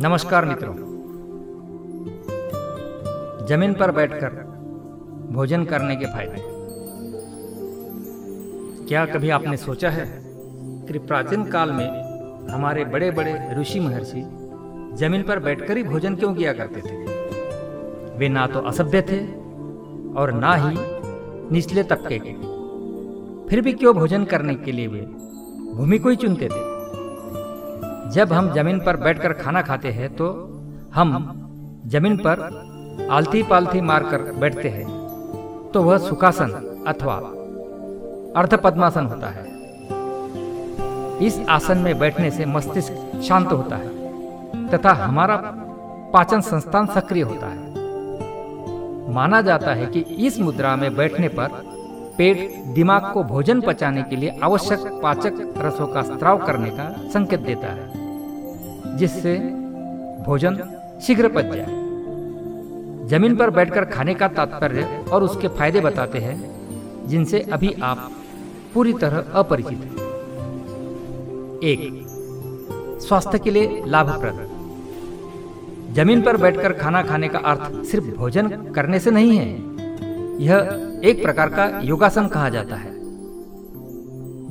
नमस्कार मित्रों। ज़मीन पर बैठकर भोजन करने के फ़ायदे। क्या कभी आपने सोचा है कि प्राचीन काल में हमारे बड़े बड़े ऋषि महर्षि ज़मीन पर बैठकर ही भोजन क्यों किया करते थे? वे ना तो असभ्य थे और ना ही निचले तबके के। फिर भी क्यों भोजन करने के लिए वे भूमि को ही चुनते थे? जब हम ज़मीन पर बैठकर खाना खाते हैं तो हम ज़मीन पर आलती पालथी मारकर बैठते हैं तो वह सुखासन अथवा अर्ध पद्मासन होता है। इस आसन में बैठने से मस्तिष्क शांत होता है, तथा हमारा पाचन संस्थान सक्रिय होता है। माना जाता है कि इस मुद्रा में बैठने पर पेट दिमाग को भोजन पचाने के लिए आवश्यक पाचक रसों का स्त्राव करने का संकेत देता है। जिससे भोजन शीघ्र पच जाए। ज़मीन पर बैठकर खाने का तात्पर्य और उसके फ़ायदे बताते हैं, जिनसे अभी आप पूरी तरह अपरिचित हैं। एक, स्वास्थ्य के लिए लाभप्रद। ज़मीन पर बैठकर खाना खाने का अर्थ सिर्फ़ भोजन करने से नहीं है, यह एक प्रकार का योगासन कहा जाता है।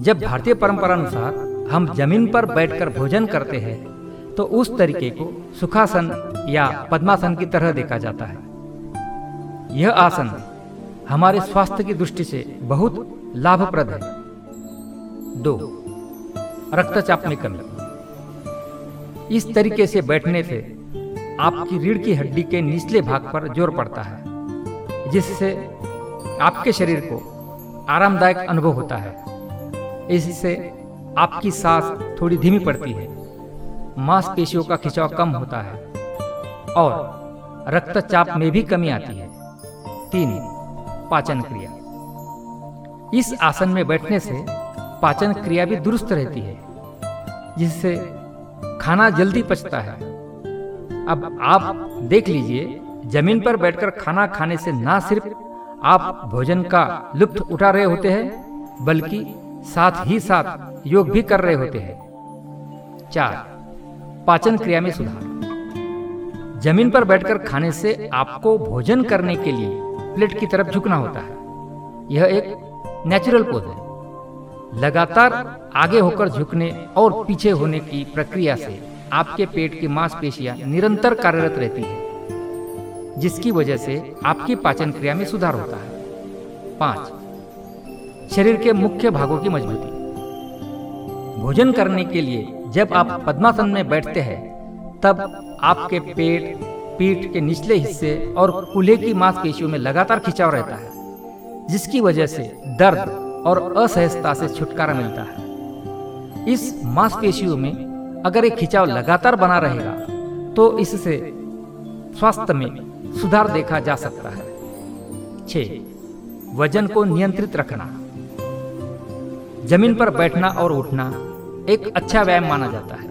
जब भारतीय परंपरा अनुसार हम ज़मीन पर बैठकर भोजन करते हैं तो उस तरीके को सुखासन या पद्मासन की तरह देखा जाता है। यह आसन हमारे स्वास्थ्य की दृष्टि से बहुत लाभप्रद है। दो, रक्तचाप में कमी इस तरीके से बैठने से आपकी रीढ़ की हड्डी के निचले भाग पर ज़ोर पड़ता है, जिससे आपके शरीर को आरामदायक अनुभव होता है। इससे आपकी सांस थोड़ी धीमी पड़ती है। मांसपेशियों का खिंचाव कम होता है और रक्तचाप में भी कमी आती है। तीन, पाचन क्रिया। इस आसन में बैठने से पाचन क्रिया भी दुरुस्त रहती है, जिससे खाना जल्दी पचता है। अब आप देख लीजिए, ज़मीन पर बैठकर खाना खाने से ना सिर्फ़ आप भोजन का लुप्त उठा रहे होते हैं, बल्कि साथ ही साथ योग भी कर रहे होते हैं। चार पाचन क्रिया में सुधार। ज़मीन पर बैठकर खाने से आपको भोजन करने के लिए प्लेट की तरफ़ झुकना होता है। यह एक नेचुरल पोज है। लगातार आगे होकर झुकने और पीछे होने की प्रक्रिया से आपके पेट की मांसपेशियाँ निरंतर कार्यरत रहती है, जिसकी वजह से आपकी पाचन क्रिया में सुधार होता है। पाँच, शरीर के मुख्य भागों की मजबूती। भोजन करने के लिए जब आप पद्मासन में बैठते हैं, तब आपके पेट, पीठ के निचले हिस्से और कूल्हे की मांसपेशियों में लगातार खिंचाव रहता है, जिसकी वजह से दर्द और असहजता से छुटकारा मिलता है। इस मांसपेशियों में अगर एक खिंचाव लगातार बना रहेगा तो इससे स्वास्थ्य में सुधार देखा जा सकता है। छ वज़न को नियंत्रित रखना। ज़मीन पर बैठना और उठना एक अच्छा व्यायाम माना जाता है।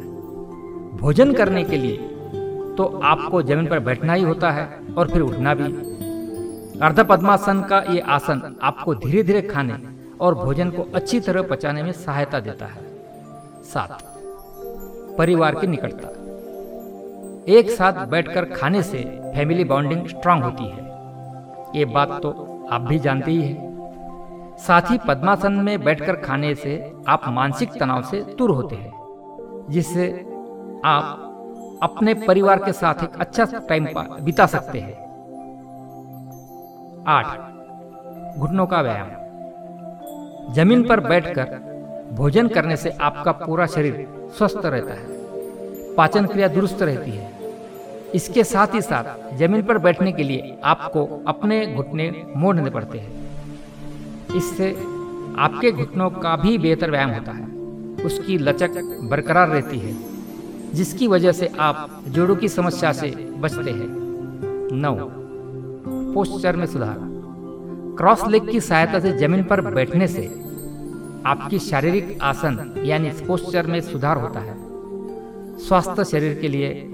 भोजन करने के लिए तो आपको ज़मीन पर बैठना ही होता है और फिर उठना भी। अर्ध पद्मासन का ये आसन आपको धीरे धीरे खाने और भोजन को अच्छी तरह पचाने में सहायता देता है। सात, परिवार की निकटता। एक साथ बैठकर खाने से फैमिली बॉन्डिंग स्ट्रांग होती है। ये बात तो आप भी जानते ही हैं। साथ ही पद्मासन में बैठकर खाने से आप मानसिक तनाव से दूर होते हैं, जिससे आप अपने परिवार के साथ एक अच्छा टाइम बिता सकते हैं। आठ, घुटनों का व्यायाम। ज़मीन पर बैठकर भोजन करने से आपका पूरा शरीर स्वस्थ रहता है, पाचन क्रिया दुरुस्त रहती है। इसके साथ ही साथ ज़मीन पर बैठने के लिए आपको अपने घुटने मोड़ने पड़ते हैं। इससे आपके घुटनों का भी बेहतर व्यायाम होता है। उसकी लचक बरकरार रहती है, जिसकी वजह से आप जोड़ों की समस्या से बचते हैं। नौ पोस्चर में सुधार। क्रॉस लेग की सहायता से ज़मीन पर बैठने से आपकी शारीरिक आसन, यानी पोस्चर में सुधार होता है। स्वास्थ्य शरीर के लिए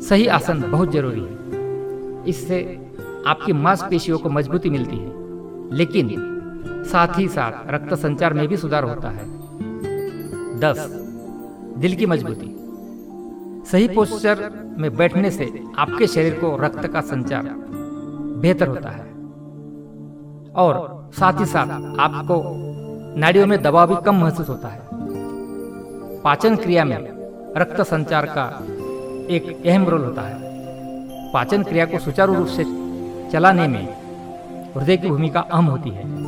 सही आसन बहुत ज़रूरी है। इससे आपकी मांसपेशियों को मजबूती मिलती है। लेकिन साथ ही साथ रक्त संचार में भी सुधार होता है। दस, दिल की मजबूती। सही पोस्चर में बैठने से आपके शरीर को रक्त का संचार बेहतर होता है। और साथ ही साथ आपको नाड़ियों में दबाव भी कम महसूस होता है। पाचन क्रिया में रक्त संचार का एक अहम रोल होता है। पाचन क्रिया को सुचारू रूप से चलाने में हृदय की भूमिका अहम होती है।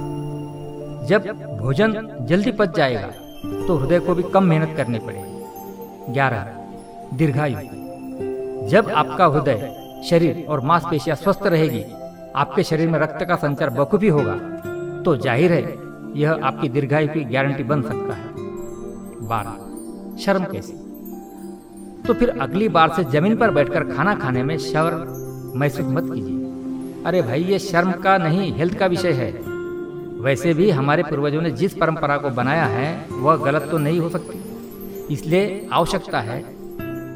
जब भोजन जल्दी पच जाएगा तो हृदय को भी कम मेहनत करनी पड़ेगी। ग्यारह, दीर्घायु। जब आपका हृदय, शरीर और मांसपेशियाँ स्वस्थ रहेगी, आपके शरीर में रक्त का संचार बखूबी होगा तो ज़ाहिर है, यह आपकी दीर्घायु की गारंटी बन सकता है। बारह, शर्म कैसी? तो फिर अगली बार से ज़मीन पर बैठकर खाना खाने में शर्म महसूस मत कीजिए। अरे भाई, ये शर्म का नहीं हेल्थ का विषय है। वैसे भी हमारे पूर्वजों ने जिस परंपरा को बनाया है, वह गलत तो नहीं हो सकती। इसलिए आवश्यकता है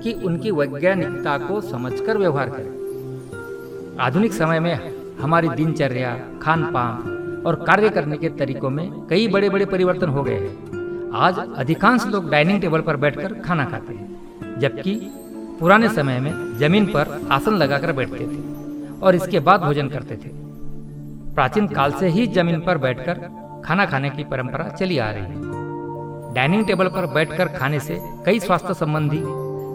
कि उनकी वैज्ञानिकता को समझकर व्यवहार करें। आधुनिक समय में हमारी दिनचर्या खान पान और कार्य करने के तरीकों में कई बड़े बड़े परिवर्तन हो गए हैं। आज अधिकांश लोग डाइनिंग टेबल पर बैठकर खाना खाते हैं, जबकि पुराने समय में ज़मीन पर आसन लगाकर बैठते थे और इसके बाद भोजन करते थे। प्राचीन काल से ही ज़मीन पर बैठकर खाना खाने की परंपरा चली आ रही है। डाइनिंग टेबल पर बैठकर खाने से कई स्वास्थ्य संबंधी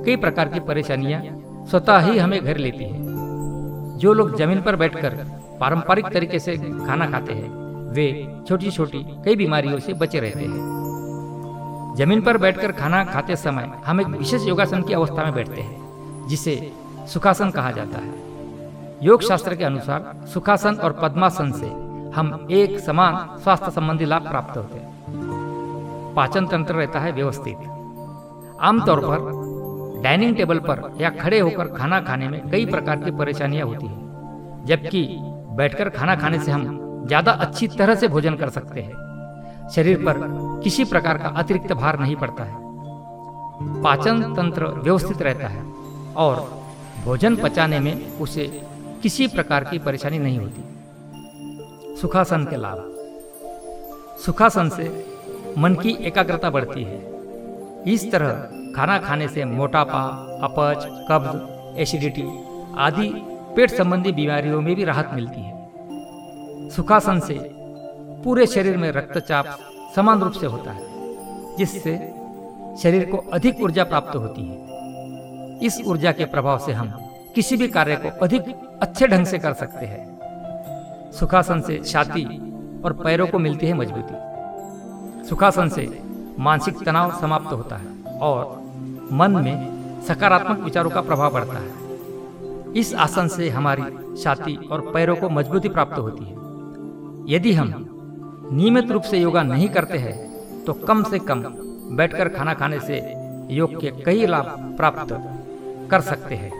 कई प्रकार की परेशानियाँ स्वतः ही हमें घर लेती है। जो लोग ज़मीन पर बैठकर पारंपरिक तरीके से खाना खाते हैं वे छोटी छोटी कई बीमारियों से बचे रहते हैं। ज़मीन पर बैठकर खाना खाते समय हम एक विशेष योगासन की अवस्था में बैठते हैं जिसे सुखासन कहा जाता है। योग शास्त्र के अनुसार सुखासन और पद्मासन से हम एक समान स्वास्थ्य संबंधी लाभ प्राप्त होते हैं। पाचन तंत्र रहता है व्यवस्थित। आमतौर पर डाइनिंग टेबल पर या खड़े होकर खाना खाने में कई प्रकार की परेशानियाँ होती हैं, जबकि बैठकर खाना खाने से हम ज़्यादा अच्छी तरह से भोजन कर सकते हैं। शरीर पर किसी प्रकार का अतिरिक्त भार नहीं पड़ता है। पाचन तंत्र व्यवस्थित रहता है और भोजन पचाने में उसे किसी प्रकार की परेशानी नहीं होती। सुखासन के लाभ। सुखासन से मन की एकाग्रता बढ़ती है। इस तरह खाना खाने से मोटापा, अपच, कब्ज, एसिडिटी आदि पेट संबंधी बीमारियों में भी राहत मिलती है। सुखासन से पूरे शरीर में रक्तचाप समान रूप से होता है, जिससे शरीर को अधिक ऊर्जा प्राप्त होती है। इस ऊर्जा के प्रभाव से हम किसी भी कार्य को अधिक अच्छे ढंग से कर सकते हैं। सुखासन से छाती और पैरों को मिलती है मजबूती। सुखासन से मानसिक तनाव समाप्त होता है और मन में सकारात्मक विचारों का प्रभाव पड़ता है। इस आसन से हमारी छाती और पैरों को मजबूती प्राप्त होती है। यदि हम नियमित रूप से योगा नहीं करते हैं तो कम से कम बैठकर खाना खाने से योग के कई लाभ प्राप्त कर सकते हैं।